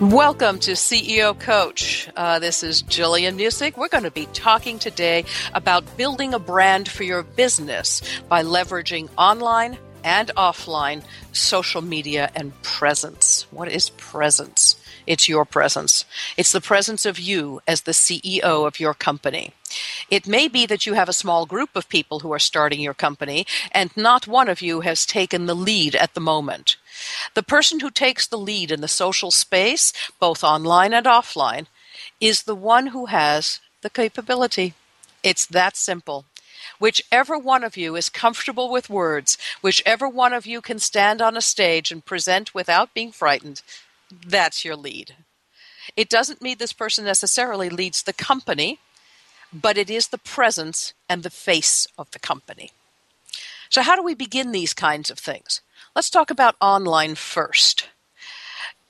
Welcome to CEO Coach. Uh, this is Jillian Muessig. We're going to be talking today about building a brand for your business by leveraging online and offline social media and presence. What is presence? It's your presence. It's the presence of you as the CEO of your company. It may be that you have a small group of people who are starting your company, and not one of you has taken the lead at the moment. The person who takes the lead in the social space, both online and offline, is the one who has the capability. It's that simple. Whichever one of you is comfortable with words, whichever one of you can stand on a stage and present without being frightened, that's your lead. It doesn't mean this person necessarily leads the company, but it is the presence and the face of the company. So, how do we begin these kinds of things? Let's talk about online first.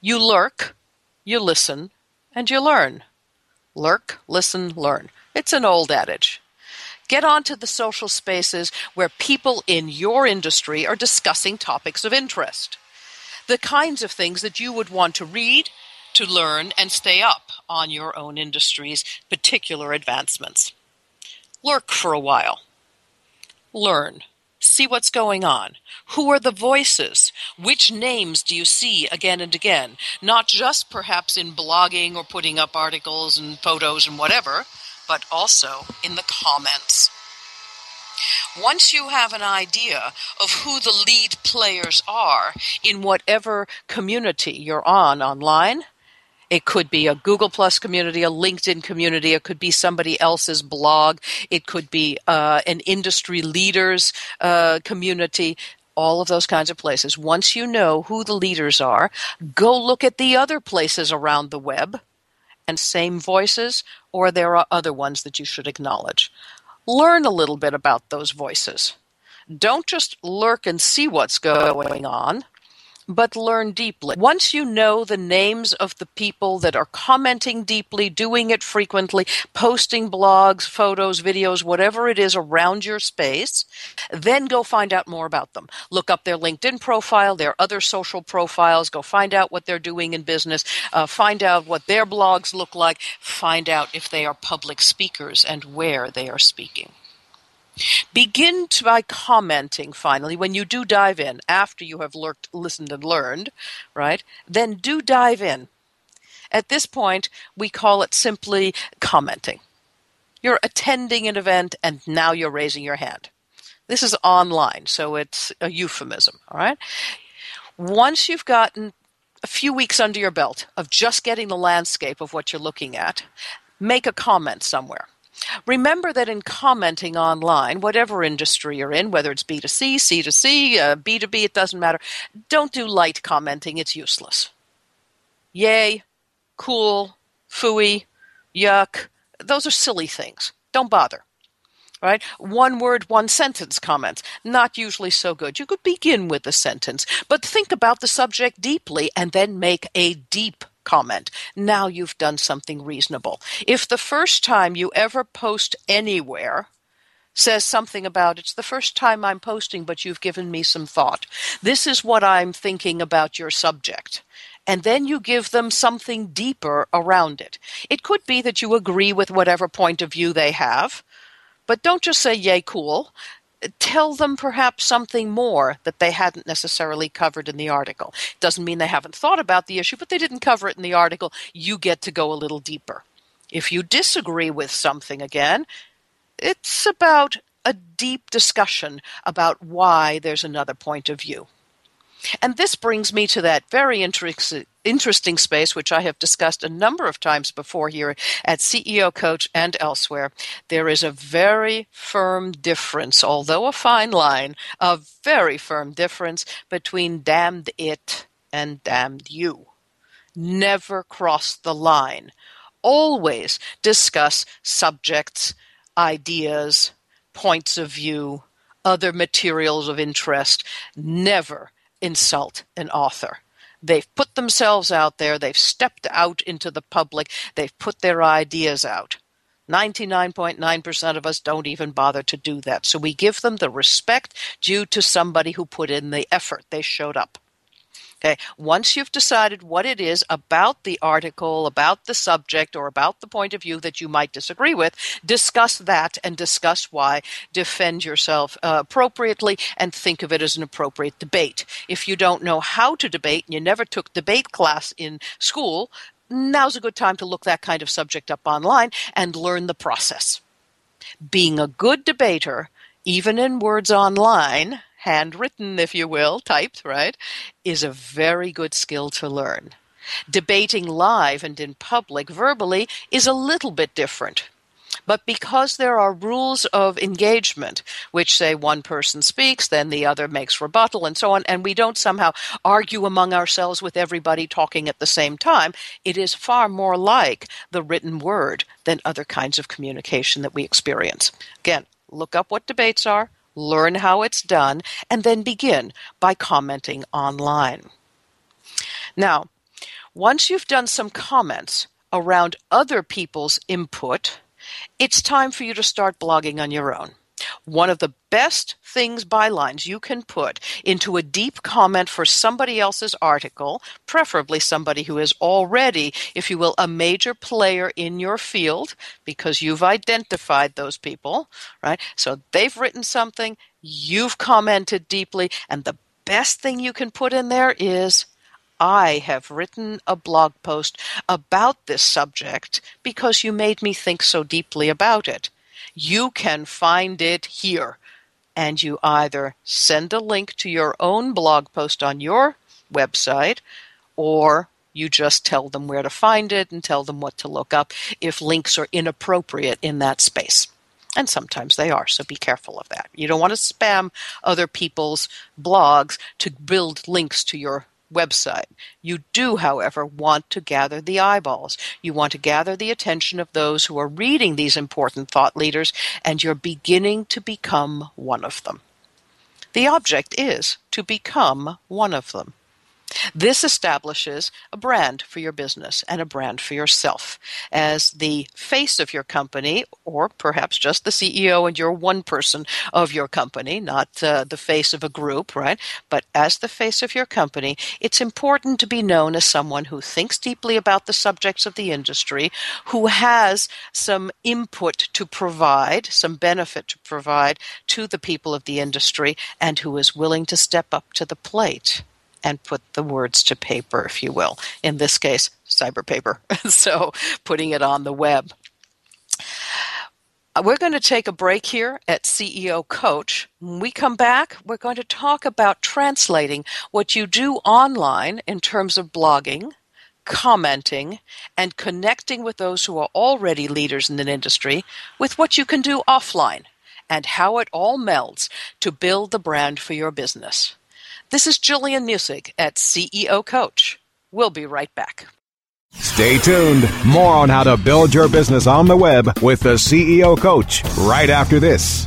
You lurk, you listen, and you learn. Lurk, listen, learn. It's an old adage. Get onto the social spaces where people in your industry are discussing topics of interest. The kinds of things that you would want to read, to learn, and stay up on your own industry's particular advancements. Lurk for a while. Learn. See what's going on. Who are the voices? Which names do you see again and again? Not just perhaps in blogging or putting up articles and photos and whatever, but also in the comments. Once you have an idea of who the lead players are in whatever community you're on online, it could be a Google Plus community, a LinkedIn community. It could be somebody else's blog. It could be uh, an industry leaders uh, community. All of those kinds of places. Once you know who the leaders are, go look at the other places around the web and same voices, or there are other ones that you should acknowledge. Learn a little bit about those voices. Don't just lurk and see what's going on but learn deeply. Once you know the names of the people that are commenting deeply, doing it frequently, posting blogs, photos, videos, whatever it is around your space, then go find out more about them. Look up their LinkedIn profile, their other social profiles, go find out what they're doing in business, uh, find out what their blogs look like, find out if they are public speakers and where they are speaking. Begin to, by commenting finally when you do dive in, after you have lurked, listened, and learned, right? Then do dive in. At this point, we call it simply commenting. You're attending an event and now you're raising your hand. This is online, so it's a euphemism, all right? Once you've gotten a few weeks under your belt of just getting the landscape of what you're looking at, make a comment somewhere. Remember that in commenting online, whatever industry you're in, whether it's B2C, C2C, uh, B2B, it doesn't matter, don't do light commenting, it's useless. Yay, cool, fooey, yuck, those are silly things. Don't bother right? One word, one sentence comments, not usually so good. You could begin with a sentence, but think about the subject deeply and then make a deep comment. Now you've done something reasonable. If the first time you ever post anywhere, says something about it's the first time I'm posting, but you've given me some thought. This is what I'm thinking about your subject. And then you give them something deeper around it. It could be that you agree with whatever point of view they have, but don't just say, yay, cool. Tell them perhaps something more that they hadn't necessarily covered in the article. Doesn't mean they haven't thought about the issue, but they didn't cover it in the article. You get to go a little deeper. If you disagree with something again, it's about a deep discussion about why there's another point of view. And this brings me to that very interesting space, which I have discussed a number of times before here at CEO Coach and elsewhere. There is a very firm difference, although a fine line, a very firm difference between damned it and damned you. Never cross the line. Always discuss subjects, ideas, points of view, other materials of interest. Never insult an author. They've put themselves out there, they've stepped out into the public, they've put their ideas out. 99.9% of us don't even bother to do that. So we give them the respect due to somebody who put in the effort. They showed up. Okay, once you've decided what it is about the article, about the subject, or about the point of view that you might disagree with, discuss that and discuss why. Defend yourself uh, appropriately and think of it as an appropriate debate. If you don't know how to debate and you never took debate class in school, now's a good time to look that kind of subject up online and learn the process. Being a good debater, even in words online, handwritten, if you will, typed, right, is a very good skill to learn. Debating live and in public verbally is a little bit different. But because there are rules of engagement, which say one person speaks, then the other makes rebuttal, and so on, and we don't somehow argue among ourselves with everybody talking at the same time, it is far more like the written word than other kinds of communication that we experience. Again, look up what debates are, learn how it's done, and then begin by commenting online. Now, once you've done some comments around other people's input, it's time for you to start blogging on your own. One of the best things, bylines you can put into a deep comment for somebody else's article, preferably somebody who is already, if you will, a major player in your field because you've identified those people, right? So they've written something, you've commented deeply, and the best thing you can put in there is I have written a blog post about this subject because you made me think so deeply about it you can find it here. And you either send a link to your own blog post on your website or you just tell them where to find it and tell them what to look up if links are inappropriate in that space. And sometimes they are, so be careful of that. You don't want to spam other people's blogs to build links to your website. You do, however, want to gather the eyeballs. You want to gather the attention of those who are reading these important thought leaders, and you're beginning to become one of them. The object is to become one of them. This establishes a brand for your business and a brand for yourself as the face of your company, or perhaps just the CEO and you're one person of your company, not uh, the face of a group, right? But as the face of your company, it's important to be known as someone who thinks deeply about the subjects of the industry, who has some input to provide, some benefit to provide to the people of the industry, and who is willing to step up to the plate and put the words to paper, if you will. In this case, cyber paper. so putting it on the web. Uh, we're going to take a break here at CEO Coach. When we come back, we're going to talk about translating what you do online in terms of blogging, commenting, and connecting with those who are already leaders in an industry with what you can do offline and how it all melds to build the brand for your business. This is Jillian Muessig at CEO Coach. We'll be right back. Stay tuned. More on how to build your business on the web with the CEO Coach right after this.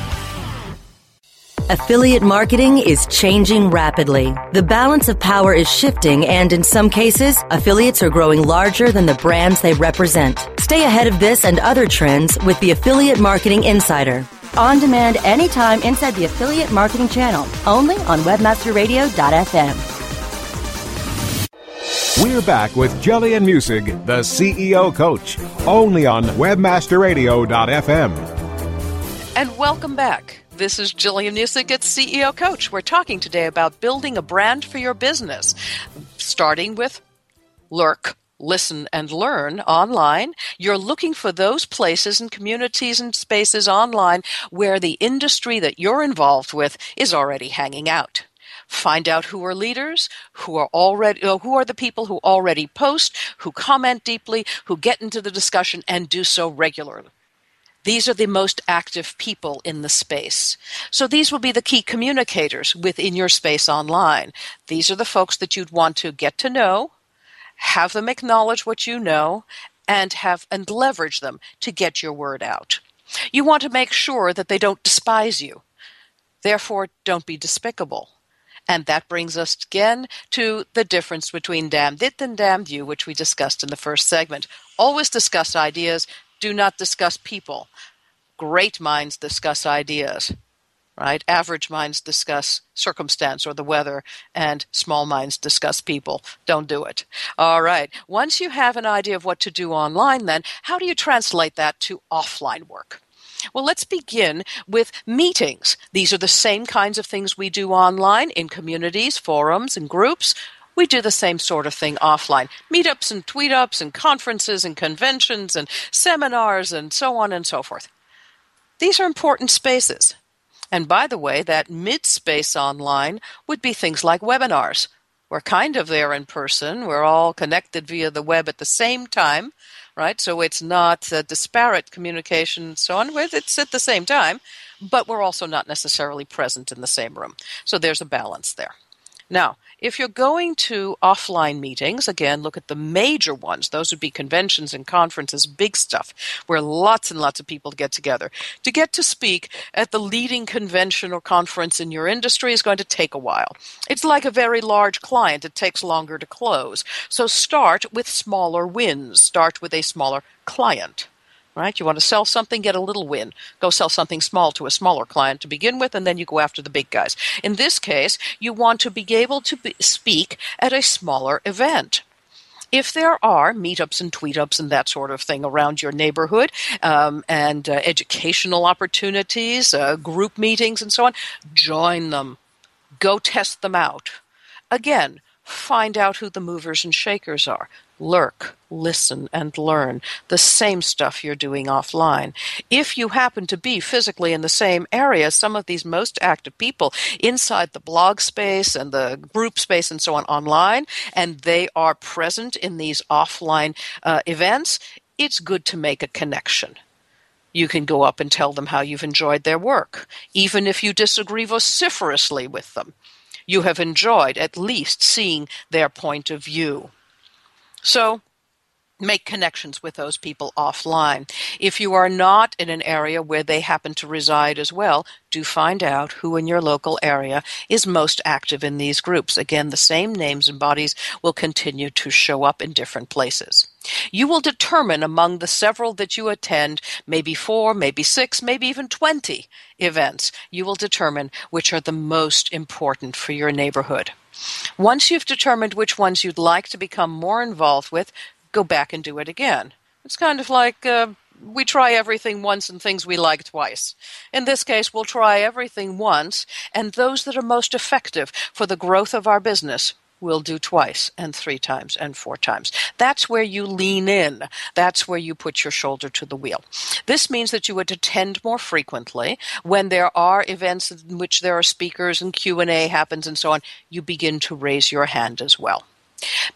Affiliate marketing is changing rapidly. The balance of power is shifting, and in some cases, affiliates are growing larger than the brands they represent. Stay ahead of this and other trends with the Affiliate Marketing Insider. On demand anytime inside the Affiliate Marketing channel, only on WebmasterRadio.fm. We're back with Jillian Muessig, the CEO coach, only on WebmasterRadio.fm. And welcome back. This is Jillian Muessig at CEO Coach. We're talking today about building a brand for your business, starting with Lurk. Listen and learn online. You're looking for those places and communities and spaces online where the industry that you're involved with is already hanging out find out who are leaders who are already uh, who are the people who already post who comment deeply who get into the discussion and do so regularly these are the most active people in the space. So these will be the key communicators within your space online. These are the folks that you'd want to get to know, have them acknowledge what you know, and have and leverage them to get your word out. You want to make sure that they don't despise you. Therefore, don't be despicable. And that brings us again to the difference between damned it and damned you, which we discussed in the first segment. Always discuss ideas, do not discuss people. Great minds discuss ideas, right? Average minds discuss circumstance or the weather, and small minds discuss people. Don't do it. All right. Once you have an idea of what to do online, then how do you translate that to offline work? Well, let's begin with meetings. These are the same kinds of things we do online in communities, forums, and groups. We do the same sort of thing offline meetups and tweetups and conferences and conventions and seminars and so on and so forth. These are important spaces. And by the way, that mid space online would be things like webinars. We're kind of there in person, we're all connected via the web at the same time, right? So it's not disparate communication and so on. With it's at the same time, but we're also not necessarily present in the same room. So there's a balance there. Now, if you're going to offline meetings, again, look at the major ones. Those would be conventions and conferences, big stuff, where lots and lots of people get together. To get to speak at the leading convention or conference in your industry is going to take a while. It's like a very large client, it takes longer to close. So start with smaller wins, start with a smaller client right? You want to sell something, get a little win. Go sell something small to a smaller client to begin with, and then you go after the big guys. In this case, you want to be able to be, speak at a smaller event. If there are meetups and tweetups and that sort of thing around your neighborhood, um, and uh, educational opportunities, uh, group meetings, and so on, join them. Go test them out. Again, find out who the movers and shakers are lurk, listen, and learn the same stuff you're doing offline. If you happen to be physically in the same area, some of these most active people inside the blog space and the group space and so on online, and they are present in these offline uh, events, it's good to make a connection. You can go up and tell them how you've enjoyed their work, even if you disagree vociferously with them. You have enjoyed at least seeing their point of view. So make connections with those people offline. If you are not in an area where they happen to reside as well, do find out who in your local area is most active in these groups. Again, the same names and bodies will continue to show up in different places. You will determine among the several that you attend, maybe four, maybe six, maybe even 20 events, you will determine which are the most important for your neighborhood. Once you've determined which ones you'd like to become more involved with, go back and do it again. It's kind of like uh, we try everything once and things we like twice. In this case, we'll try everything once, and those that are most effective for the growth of our business will do twice and three times and four times. That's where you lean in. That's where you put your shoulder to the wheel. This means that you would attend more frequently when there are events in which there are speakers and Q&A happens and so on. You begin to raise your hand as well.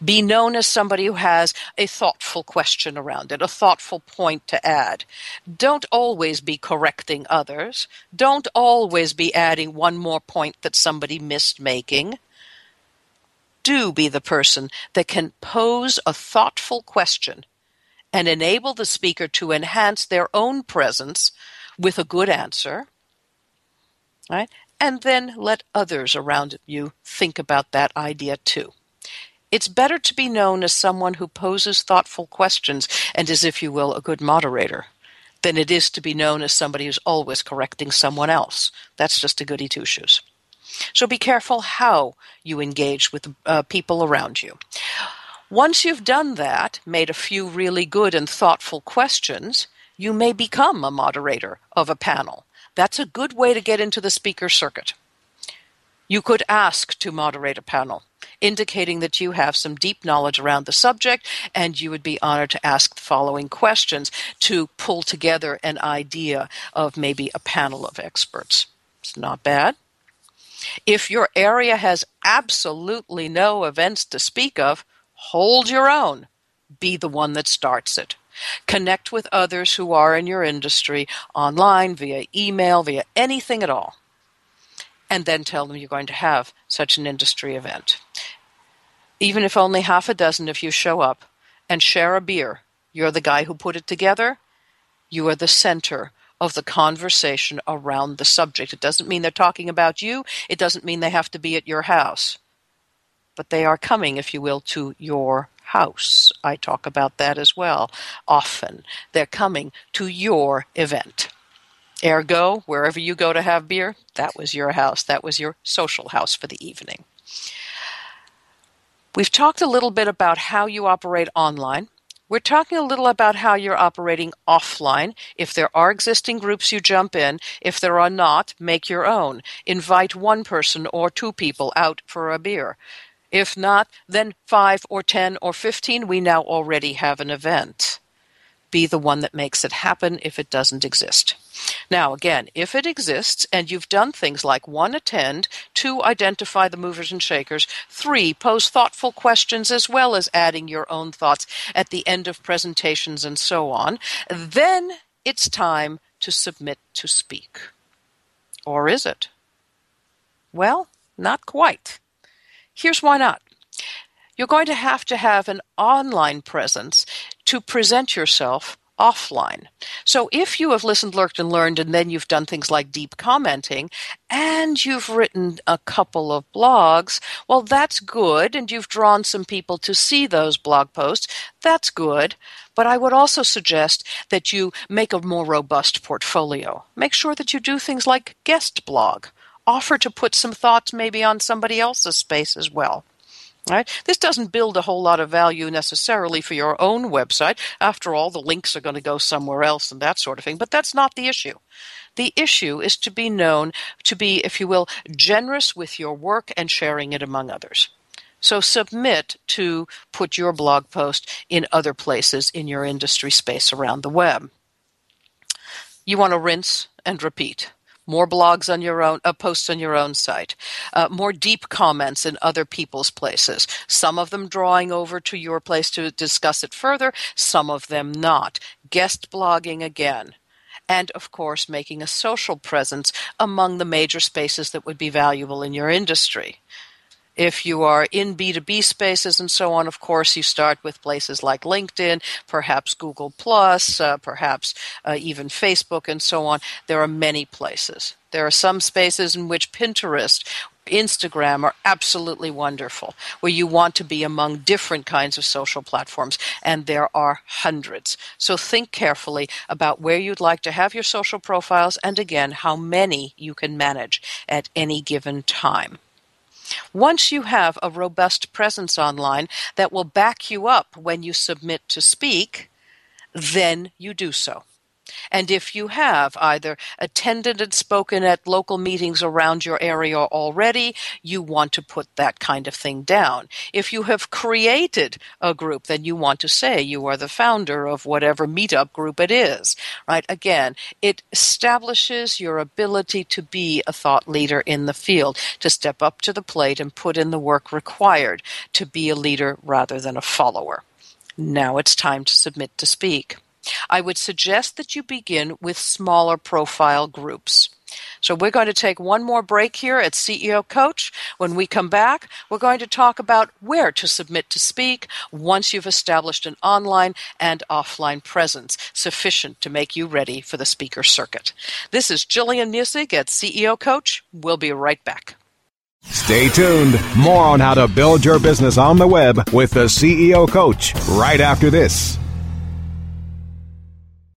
Be known as somebody who has a thoughtful question around it, a thoughtful point to add. Don't always be correcting others. Don't always be adding one more point that somebody missed making do be the person that can pose a thoughtful question and enable the speaker to enhance their own presence with a good answer, right? And then let others around you think about that idea too. It's better to be known as someone who poses thoughtful questions and is, if you will, a good moderator than it is to be known as somebody who's always correcting someone else. That's just a goody two shoes. So be careful how you engage with uh, people around you. Once you've done that, made a few really good and thoughtful questions, you may become a moderator of a panel. That's a good way to get into the speaker circuit. You could ask to moderate a panel, indicating that you have some deep knowledge around the subject and you would be honored to ask the following questions to pull together an idea of maybe a panel of experts. It's not bad. If your area has absolutely no events to speak of, hold your own. Be the one that starts it. Connect with others who are in your industry online, via email, via anything at all. And then tell them you're going to have such an industry event. Even if only half a dozen of you show up and share a beer, you're the guy who put it together, you are the center of the conversation around the subject. It doesn't mean they're talking about you, it doesn't mean they have to be at your house. But they are coming, if you will, to your house. I talk about that as well often. They're coming to your event. Ergo, wherever you go to have beer, that was your house. That was your social house for the evening. We've talked a little bit about how you operate online We're talking a little about how you're operating offline. If there are existing groups, you jump in. If there are not, make your own. Invite one person or two people out for a beer. If not, then five or ten or fifteen, we now already have an event. Be the one that makes it happen if it doesn't exist. Now, again, if it exists and you've done things like one, attend, two, identify the movers and shakers, three, pose thoughtful questions as well as adding your own thoughts at the end of presentations and so on, then it's time to submit to speak. Or is it? Well, not quite. Here's why not. You're going to have to have an online presence to present yourself offline. So if you have listened, lurked, and learned, and then you've done things like deep commenting, and you've written a couple of blogs, well, that's good, and you've drawn some people to see those blog posts, that's good. But I would also suggest that you make a more robust portfolio. Make sure that you do things like guest blog. Offer to put some thoughts maybe on somebody else's space as well. Right? This doesn't build a whole lot of value necessarily for your own website. After all, the links are going to go somewhere else and that sort of thing. But that's not the issue. The issue is to be known to be, if you will, generous with your work and sharing it among others. So submit to put your blog post in other places in your industry space around the web. You want to rinse and repeat more blogs on your own, uh, posts on your own site, uh, more deep comments in other people's places. Some of them drawing over to your place to discuss it further, some of them not. Guest blogging again. And of course, making a social presence among the major spaces that would be valuable in your industry. If you are in B2B spaces and so on, of course, you start with places like LinkedIn, perhaps Google Plus, uh, perhaps uh, even Facebook, and so on. There are many places. There are some spaces in which Pinterest Instagram are absolutely wonderful, where you want to be among different kinds of social platforms, and there are hundreds. So think carefully about where you'd like to have your social profiles and again, how many you can manage at any given time. Once you have a robust presence online that will back you up when you submit to speak, then you do so. And if you have either attended and spoken at local meetings around your area already, you want to put that kind of thing down. If you have created a group, then you want to say you are the founder of whatever meetup group it is, right? Again, it establishes your ability to be a thought leader in the field, to step up to the plate and put in the work required to be a leader rather than a follower. Now it's time to submit to speak. I would suggest that you begin with smaller profile groups. So we're going to take one more break here at CEO Coach. When we come back, we're going to talk about where to submit to speak once you've established an online and offline presence sufficient to make you ready for the speaker circuit. This is Jillian Muessig at CEO Coach. We'll be right back. Stay tuned. More on how to build your business on the web with the CEO Coach right after this.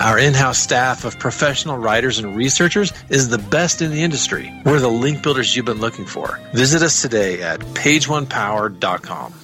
Our in house staff of professional writers and researchers is the best in the industry. We're the link builders you've been looking for. Visit us today at pageonepower.com.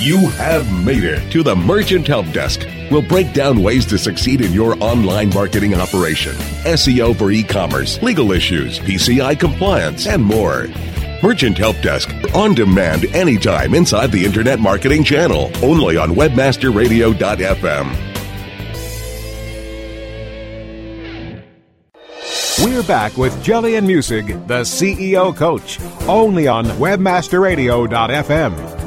You have made it to the Merchant Help Desk. We'll break down ways to succeed in your online marketing operation, SEO for e commerce, legal issues, PCI compliance, and more. Merchant Help Desk on demand anytime inside the Internet Marketing Channel, only on WebmasterRadio.fm. We're back with Jillian Muessig, the CEO coach, only on WebmasterRadio.fm.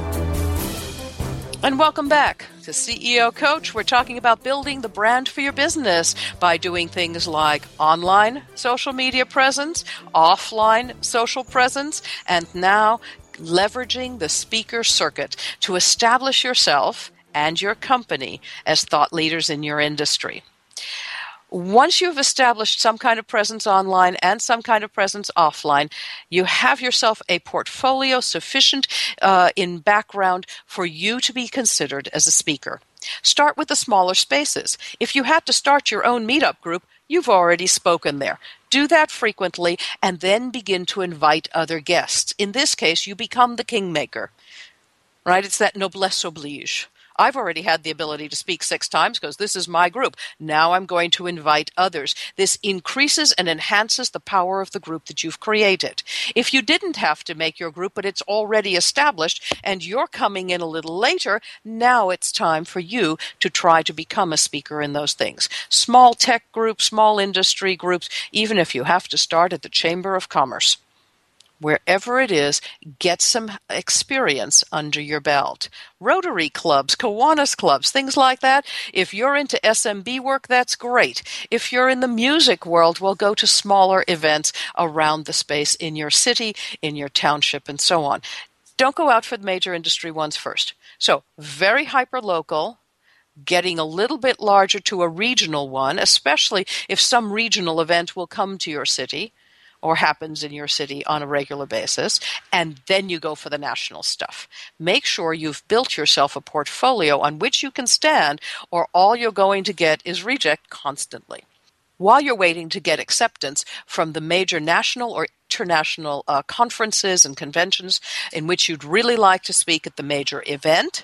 And welcome back to CEO Coach. We're talking about building the brand for your business by doing things like online social media presence, offline social presence, and now leveraging the speaker circuit to establish yourself and your company as thought leaders in your industry once you've established some kind of presence online and some kind of presence offline, you have yourself a portfolio sufficient uh, in background for you to be considered as a speaker. Start with the smaller spaces. If you had to start your own meetup group, you've already spoken there. Do that frequently and then begin to invite other guests. In this case, you become the kingmaker. Right? It's that noblesse oblige. I've already had the ability to speak six times because this is my group. Now I'm going to invite others. This increases and enhances the power of the group that you've created. If you didn't have to make your group, but it's already established and you're coming in a little later, now it's time for you to try to become a speaker in those things. Small tech groups, small industry groups, even if you have to start at the Chamber of Commerce wherever it is, get some experience under your belt. Rotary clubs, Kiwanis clubs, things like that. If you're into SMB work, that's great. If you're in the music world, we'll go to smaller events around the space in your city, in your township, and so on. Don't go out for the major industry ones first. So, very hyper local, getting a little bit larger to a regional one, especially if some regional event will come to your city or happens in your city on a regular basis, and then you go for the national stuff. Make sure you've built yourself a portfolio on which you can stand, or all you're going to get is reject constantly. While you're waiting to get acceptance from the major national or international uh, conferences and conventions in which you'd really like to speak at the major event,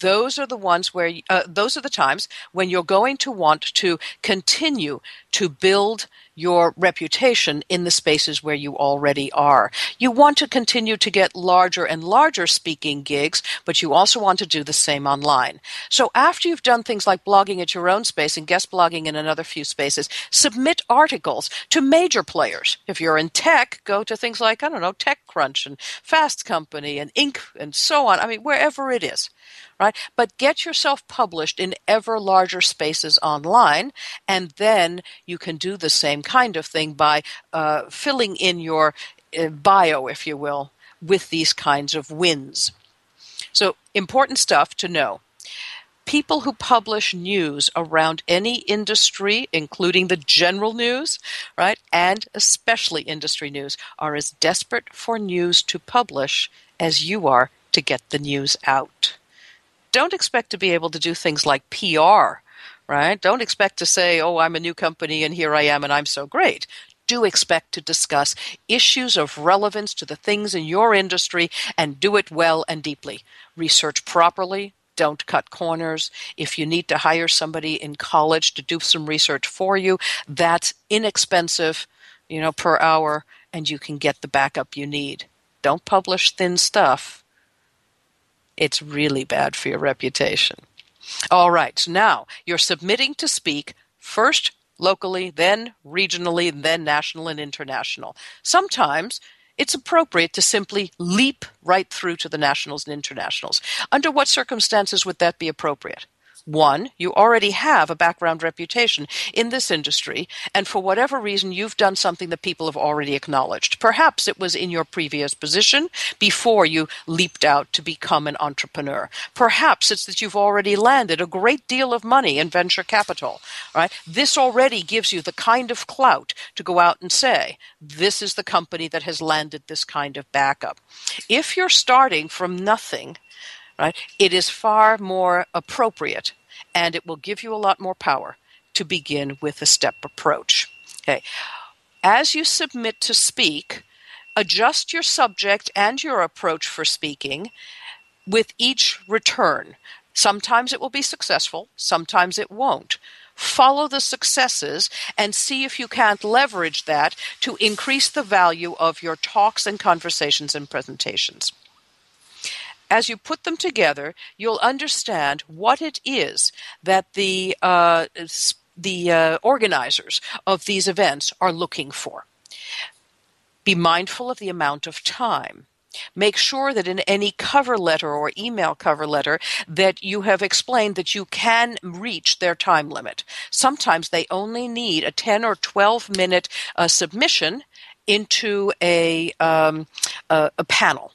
those are the ones where uh, those are the times when you're going to want to continue to build your reputation in the spaces where you already are. You want to continue to get larger and larger speaking gigs, but you also want to do the same online. So after you've done things like blogging at your own space and guest blogging in another few spaces, submit articles to major players. If you're in tech, go to things like, I don't know, TechCrunch and Fast Company and Inc. and so on. I mean, wherever it is right? But get yourself published in ever larger spaces online, and then you can do the same kind of thing by uh, filling in your uh, bio, if you will, with these kinds of wins. So, important stuff to know. People who publish news around any industry, including the general news, right, and especially industry news, are as desperate for news to publish as you are to get the news out don't expect to be able to do things like PR, right? Don't expect to say, oh, I'm a new company and here I am and I'm so great. Do expect to discuss issues of relevance to the things in your industry and do it well and deeply. Research properly, don't cut corners. If you need to hire somebody in college to do some research for you, that's inexpensive, you know, per hour, and you can get the backup you need. Don't publish thin stuff It's really bad for your reputation. All right, so now you're submitting to speak first locally, then regionally, then national and international. Sometimes it's appropriate to simply leap right through to the nationals and internationals. Under what circumstances would that be appropriate? One, you already have a background reputation in this industry, and for whatever reason, you've done something that people have already acknowledged. Perhaps it was in your previous position before you leaped out to become an entrepreneur. Perhaps it's that you've already landed a great deal of money in venture capital. Right? This already gives you the kind of clout to go out and say, this is the company that has landed this kind of backup. If you're starting from nothing, right? It is far more appropriate and it will give you a lot more power to begin with a step approach. Okay. As you submit to speak, adjust your subject and your approach for speaking with each return. Sometimes it will be successful, sometimes it won't. Follow the successes and see if you can't leverage that to increase the value of your talks and conversations and presentations as you put them together, you'll understand what it is that the uh, the uh, organizers of these events are looking for. Be mindful of the amount of time. Make sure that in any cover letter or email cover letter that you have explained that you can reach their time limit. Sometimes they only need a 10 or 12 minute uh, submission into a, um, a, a panel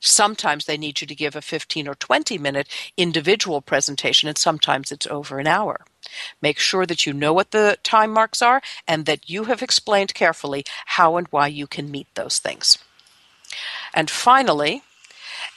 Sometimes they need you to give a 15 or 20 minute individual presentation, and sometimes it's over an hour. Make sure that you know what the time marks are and that you have explained carefully how and why you can meet those things. And finally,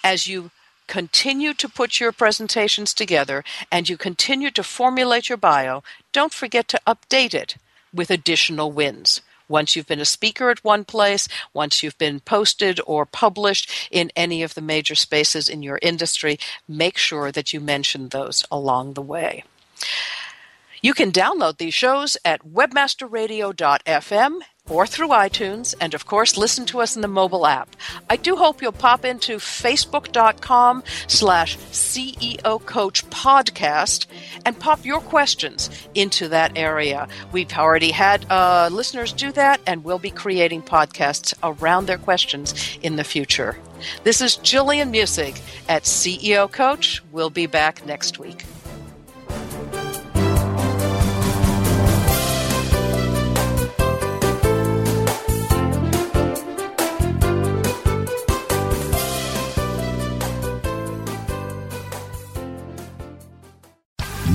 as you continue to put your presentations together and you continue to formulate your bio, don't forget to update it with additional wins. Once you've been a speaker at one place, once you've been posted or published in any of the major spaces in your industry, make sure that you mention those along the way. You can download these shows at webmasterradio.fm or through iTunes, and of course, listen to us in the mobile app. I do hope you'll pop into facebook.com slash CEO Coach Podcast and pop your questions into that area. We've already had uh, listeners do that, and we'll be creating podcasts around their questions in the future. This is Jillian Muessig at CEO Coach. We'll be back next week.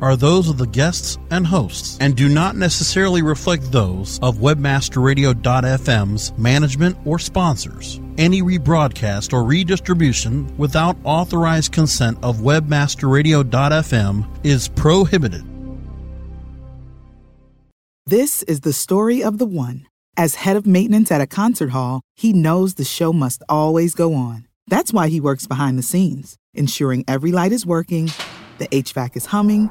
are those of the guests and hosts and do not necessarily reflect those of webmasterradio.fm's management or sponsors. Any rebroadcast or redistribution without authorized consent of webmasterradio.fm is prohibited. This is the story of the one. As head of maintenance at a concert hall, he knows the show must always go on. That's why he works behind the scenes, ensuring every light is working, the HVAC is humming,